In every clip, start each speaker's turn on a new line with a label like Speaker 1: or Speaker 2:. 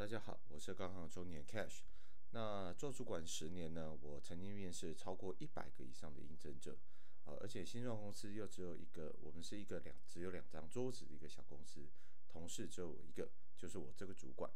Speaker 1: 大家好，我是刚好中年 Cash。那做主管十年呢，我曾经面试超过一百个以上的应征者，啊，而且新创公司又只有一个，我们是一个两只有两张桌子的一个小公司，同事只有我一个，就是我这个主管。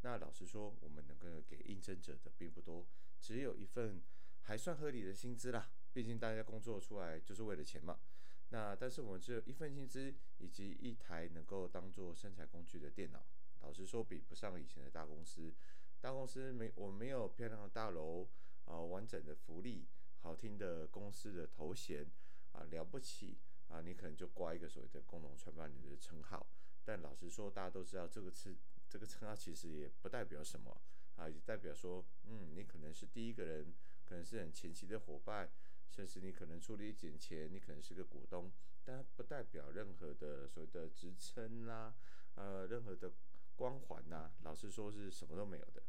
Speaker 1: 那老实说，我们能够给应征者的并不多，只有一份还算合理的薪资啦。毕竟大家工作出来就是为了钱嘛。那但是我们只有一份薪资，以及一台能够当做生产工具的电脑。老实说，比不上以前的大公司。大公司没我没有漂亮的大楼啊，完整的福利，好听的公司的头衔啊，了不起啊，你可能就挂一个所谓的共同创办人的称号。但老实说，大家都知道这个词，这个称号其实也不代表什么啊，也代表说，嗯，你可能是第一个人，可能是很前期的伙伴，甚至你可能出了一点钱，你可能是个股东，但不代表任何的所谓的职称啦，呃，任何的。光环呐，老实说是什么都没有的。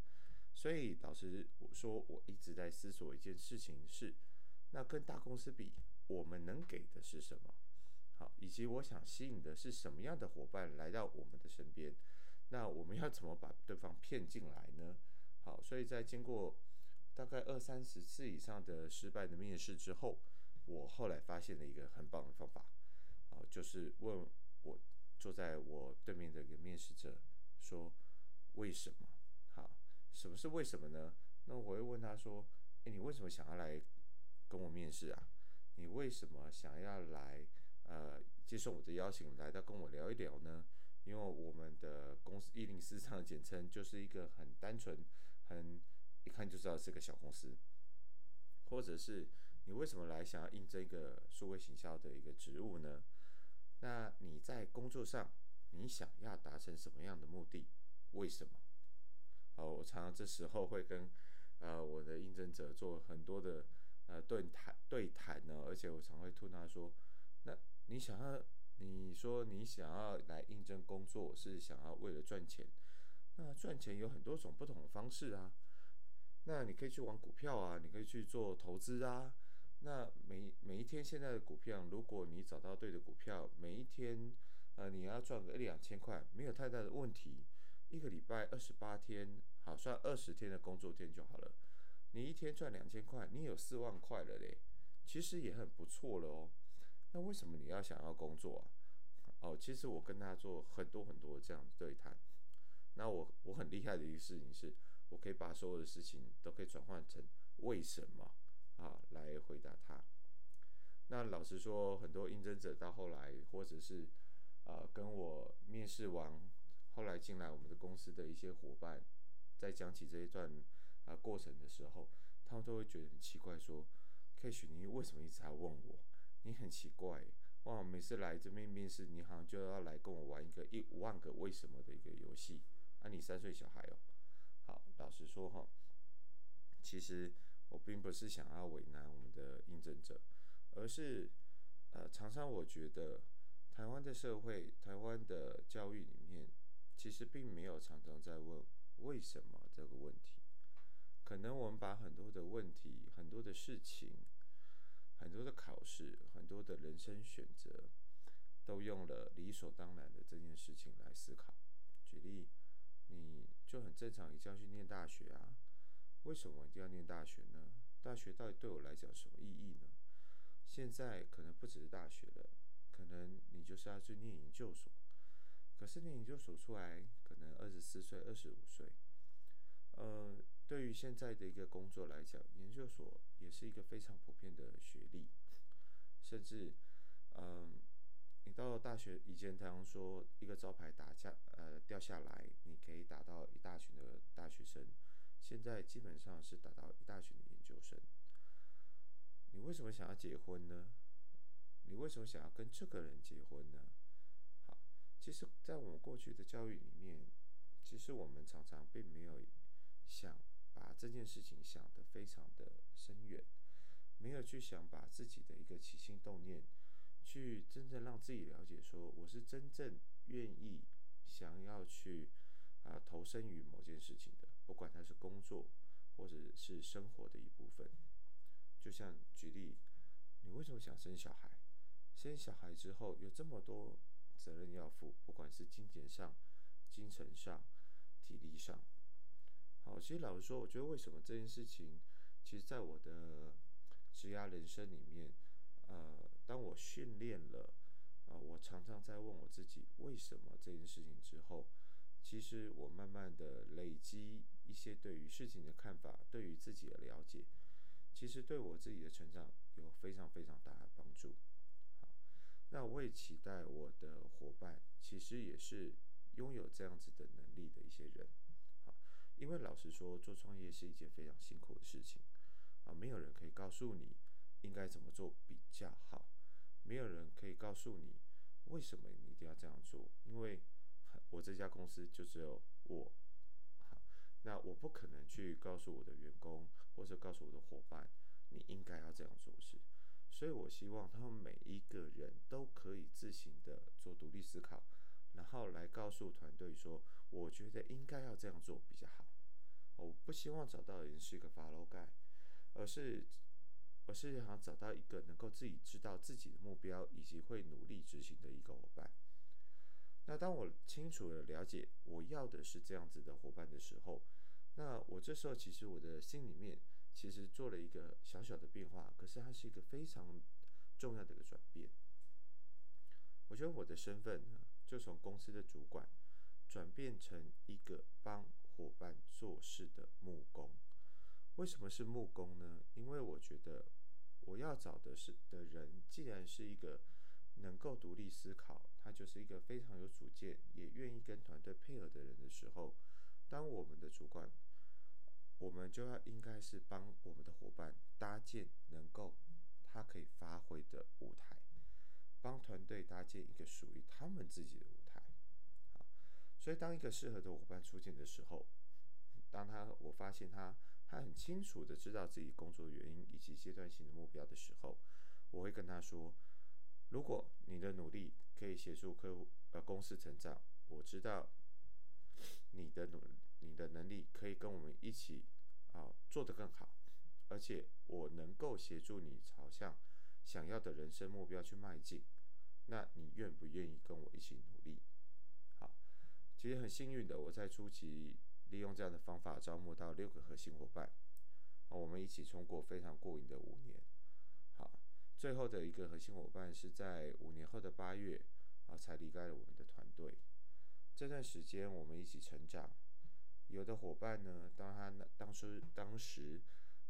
Speaker 1: 所以老实说，我一直在思索一件事情是：那跟大公司比，我们能给的是什么？好，以及我想吸引的是什么样的伙伴来到我们的身边？那我们要怎么把对方骗进来呢？好，所以在经过大概二三十次以上的失败的面试之后，我后来发现了一个很棒的方法。好，就是问我坐在我对面的一个面试者。说为什么？好，什么是为什么呢？那我会问他说：“诶，你为什么想要来跟我面试啊？你为什么想要来呃接受我的邀请，来到跟我聊一聊呢？因为我们的公司一零四上的简称就是一个很单纯、很一看就知道是个小公司，或者是你为什么来想要应征一个数位行销的一个职务呢？那你在工作上？”你想要达成什么样的目的？为什么？好，我常常这时候会跟呃我的应征者做很多的呃对谈对谈呢，而且我常会吐他说：那你想要你说你想要来应征工作是想要为了赚钱？那赚钱有很多种不同的方式啊。那你可以去玩股票啊，你可以去做投资啊。那每每一天现在的股票，如果你找到对的股票，每一天。呃，你要赚个一两千块，没有太大的问题。一个礼拜二十八天，好算二十天的工作天就好了。你一天赚两千块，你有四万块了嘞，其实也很不错了哦。那为什么你要想要工作啊？哦，其实我跟他做很多很多这样的对谈。那我我很厉害的一个事情是，我可以把所有的事情都可以转换成为什么啊来回答他。那老实说，很多应征者到后来或者是。呃，跟我面试完，后来进来我们的公司的一些伙伴，在讲起这一段啊过程的时候，他们都会觉得很奇怪，说，Kash，，你为什么一直在问我？你很奇怪哇！每次来这边面试，你好像就要来跟我玩一个一万个为什么的一个游戏啊！你三岁小孩哦。好，老实说哈，其实我并不是想要为难我们的应征者，而是呃，常常我觉得。台湾的社会，台湾的教育里面，其实并没有常常在问为什么这个问题。可能我们把很多的问题、很多的事情、很多的考试、很多的人生选择，都用了理所当然的这件事情来思考。举例，你就很正常，一定要去念大学啊？为什么一定要念大学呢？大学到底对我来讲什么意义呢？现在可能不只是大学了。可能你就是要去念研究所，可是念研究所出来，可能二十四岁、二十五岁。呃，对于现在的一个工作来讲，研究所也是一个非常普遍的学历，甚至，嗯，你到了大学以前，他们说一个招牌打下，呃，掉下来，你可以打到一大群的大学生，现在基本上是打到一大群的研究生。你为什么想要结婚呢？你为什么想要跟这个人结婚呢？好，其实，在我们过去的教育里面，其实我们常常并没有想把这件事情想得非常的深远，没有去想把自己的一个起心动念，去真正让自己了解，说我是真正愿意想要去啊投身于某件事情的，不管它是工作或者是生活的一部分。就像举例，你为什么想生小孩？生小孩之后有这么多责任要负，不管是金钱上、精神上、体力上。好，其实老实说，我觉得为什么这件事情，其实在我的职涯人生里面，呃，当我训练了，啊，我常常在问我自己为什么这件事情之后，其实我慢慢的累积一些对于事情的看法，对于自己的了解，其实对我自己的成长有非常非常大的帮助。那我也期待我的伙伴，其实也是拥有这样子的能力的一些人。因为老实说，做创业是一件非常辛苦的事情，啊，没有人可以告诉你应该怎么做比较好，没有人可以告诉你为什么你一定要这样做，因为我这家公司就只有我，好，那我不可能去告诉我的员工或者告诉我的伙伴你应该要这样做事，所以我希望他们每一个人都可以自行的做独立思考，然后来告诉团队说，我觉得应该要这样做比较好。我不希望找到的人是一个 follow guy，而是，而是想找到一个能够自己知道自己的目标以及会努力执行的一个伙伴。那当我清楚的了解我要的是这样子的伙伴的时候，那我这时候其实我的心里面其实做了一个小小的变化，可是它是一个非常重要的一个转变。我觉得我的身份呢，就从公司的主管转变成一个帮。伙伴做事的木工，为什么是木工呢？因为我觉得我要找的是的人，既然是一个能够独立思考，他就是一个非常有主见，也愿意跟团队配合的人的时候，当我们的主管，我们就要应该是帮我们的伙伴搭建能够他可以发挥的舞台，帮团队搭建一个属于他们自己的舞台。好所以，当一个适合的伙伴出现的时候，当他我发现他他很清楚的知道自己工作原因以及阶段性的目标的时候，我会跟他说：如果你的努力可以协助客户呃公司成长，我知道你的努你的能力可以跟我们一起啊做得更好，而且我能够协助你朝向想要的人生目标去迈进，那你愿不愿意跟我一起努力？好其实很幸运的，我在初期利用这样的方法招募到六个核心伙伴，啊，我们一起冲过非常过瘾的五年。好，最后的一个核心伙伴是在五年后的八月啊才离开了我们的团队。这段时间我们一起成长，有的伙伴呢，当他当时当时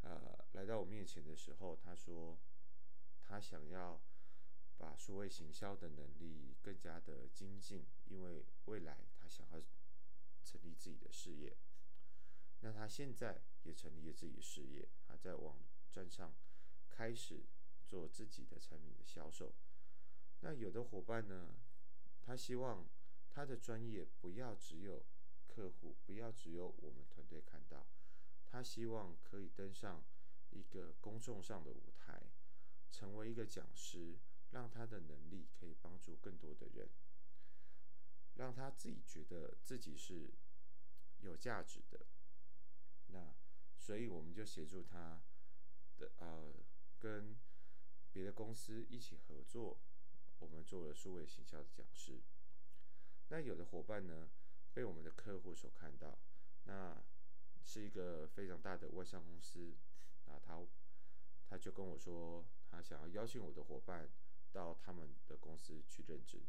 Speaker 1: 呃来到我面前的时候，他说他想要。把数位行销的能力更加的精进，因为未来他想要成立自己的事业。那他现在也成立了自己的事业，他在网站上开始做自己的产品的销售。那有的伙伴呢，他希望他的专业不要只有客户，不要只有我们团队看到，他希望可以登上一个公众上的舞台，成为一个讲师。让他的能力可以帮助更多的人，让他自己觉得自己是有价值的。那所以我们就协助他的呃，跟别的公司一起合作，我们做了数位行销的讲师。那有的伙伴呢，被我们的客户所看到，那是一个非常大的外商公司，那他他就跟我说，他想要邀请我的伙伴。到他们的公司去任职，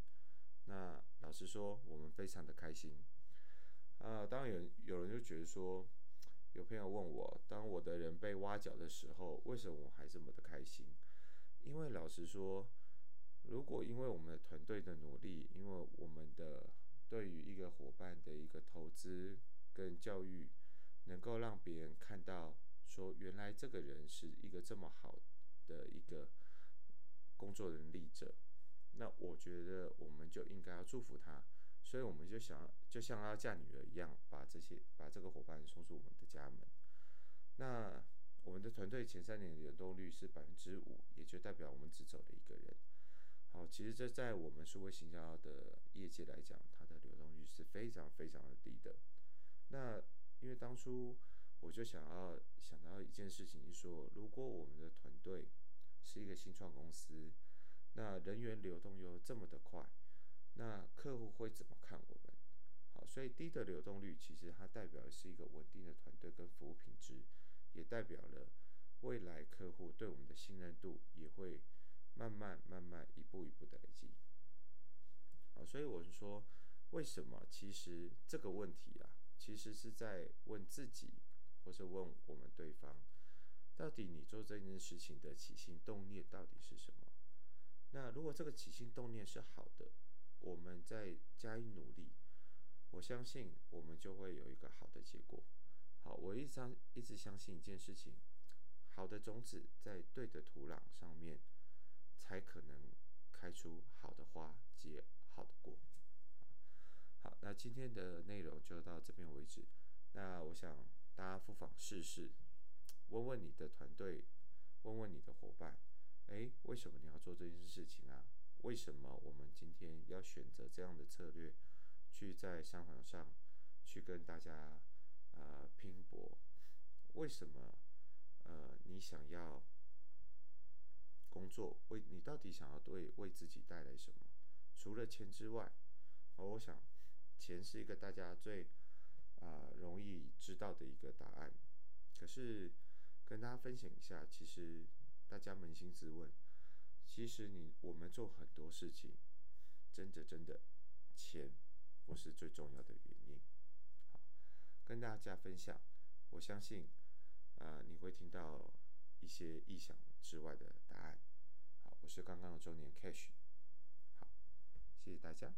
Speaker 1: 那老实说，我们非常的开心。啊，当然有有人就觉得说，有朋友问我，当我的人被挖角的时候，为什么我还这么的开心？因为老实说，如果因为我们的团队的努力，因为我们的对于伙伴的一个投资跟教育，能够让别人看到说，原来这个人是一个这么好的一个。工作能力者，那我觉得我们就应该要祝福他，所以我们就想，就像要嫁女儿一样，把这些把这个伙伴送出我们的家门。那我们的团队前三年的流动率是百分之五，也就代表我们只走了一个人。好，其实这在我们数位行销的业界来讲，是非常非常的低的。那因为当初我就想要想到一件事情，是说如果我们的团队。是一个新创公司，那人员流动又这么的快，那客户会怎么看我们？好，所以低的流动率其实它代表的是一个稳定的团队跟服务品质，也代表了未来客户对我们的信任度也会慢慢慢慢一步一步的累积。好，所以我是说，为什么？其实这个问题啊，其实是在问自己，或是问我们对方，到底你做这件事情的起心动念到底是什么？那如果这个起心动念是好的，我们再加以努力，我相信我们就会有一个好的结果。好，我一直相一直相信一件事情，好的种子在对的土壤上面，才可能开出好的花结。今天的内容就到这边为止。那我想大家不妨试试，问问你的团队，问问你的伙伴。诶，为什么你要做这件事情啊？为什么我们今天要选择这样的策略，去在商场上去跟大家呃拼搏？为什么呃你想要工作？为你到底想要对为自己带来什么？除了钱之外，哦，我想钱是一个大家最啊容易知道的一个答案。可是跟大家分享一下，其实。大家扪心自问，其实你我们做很多事情，真的真的，钱不是最重要的原因。好，跟大家分享，我相信，啊，你会听到一些意想之外的答案。好，我是刚刚的中年 Cash。好，谢谢大家。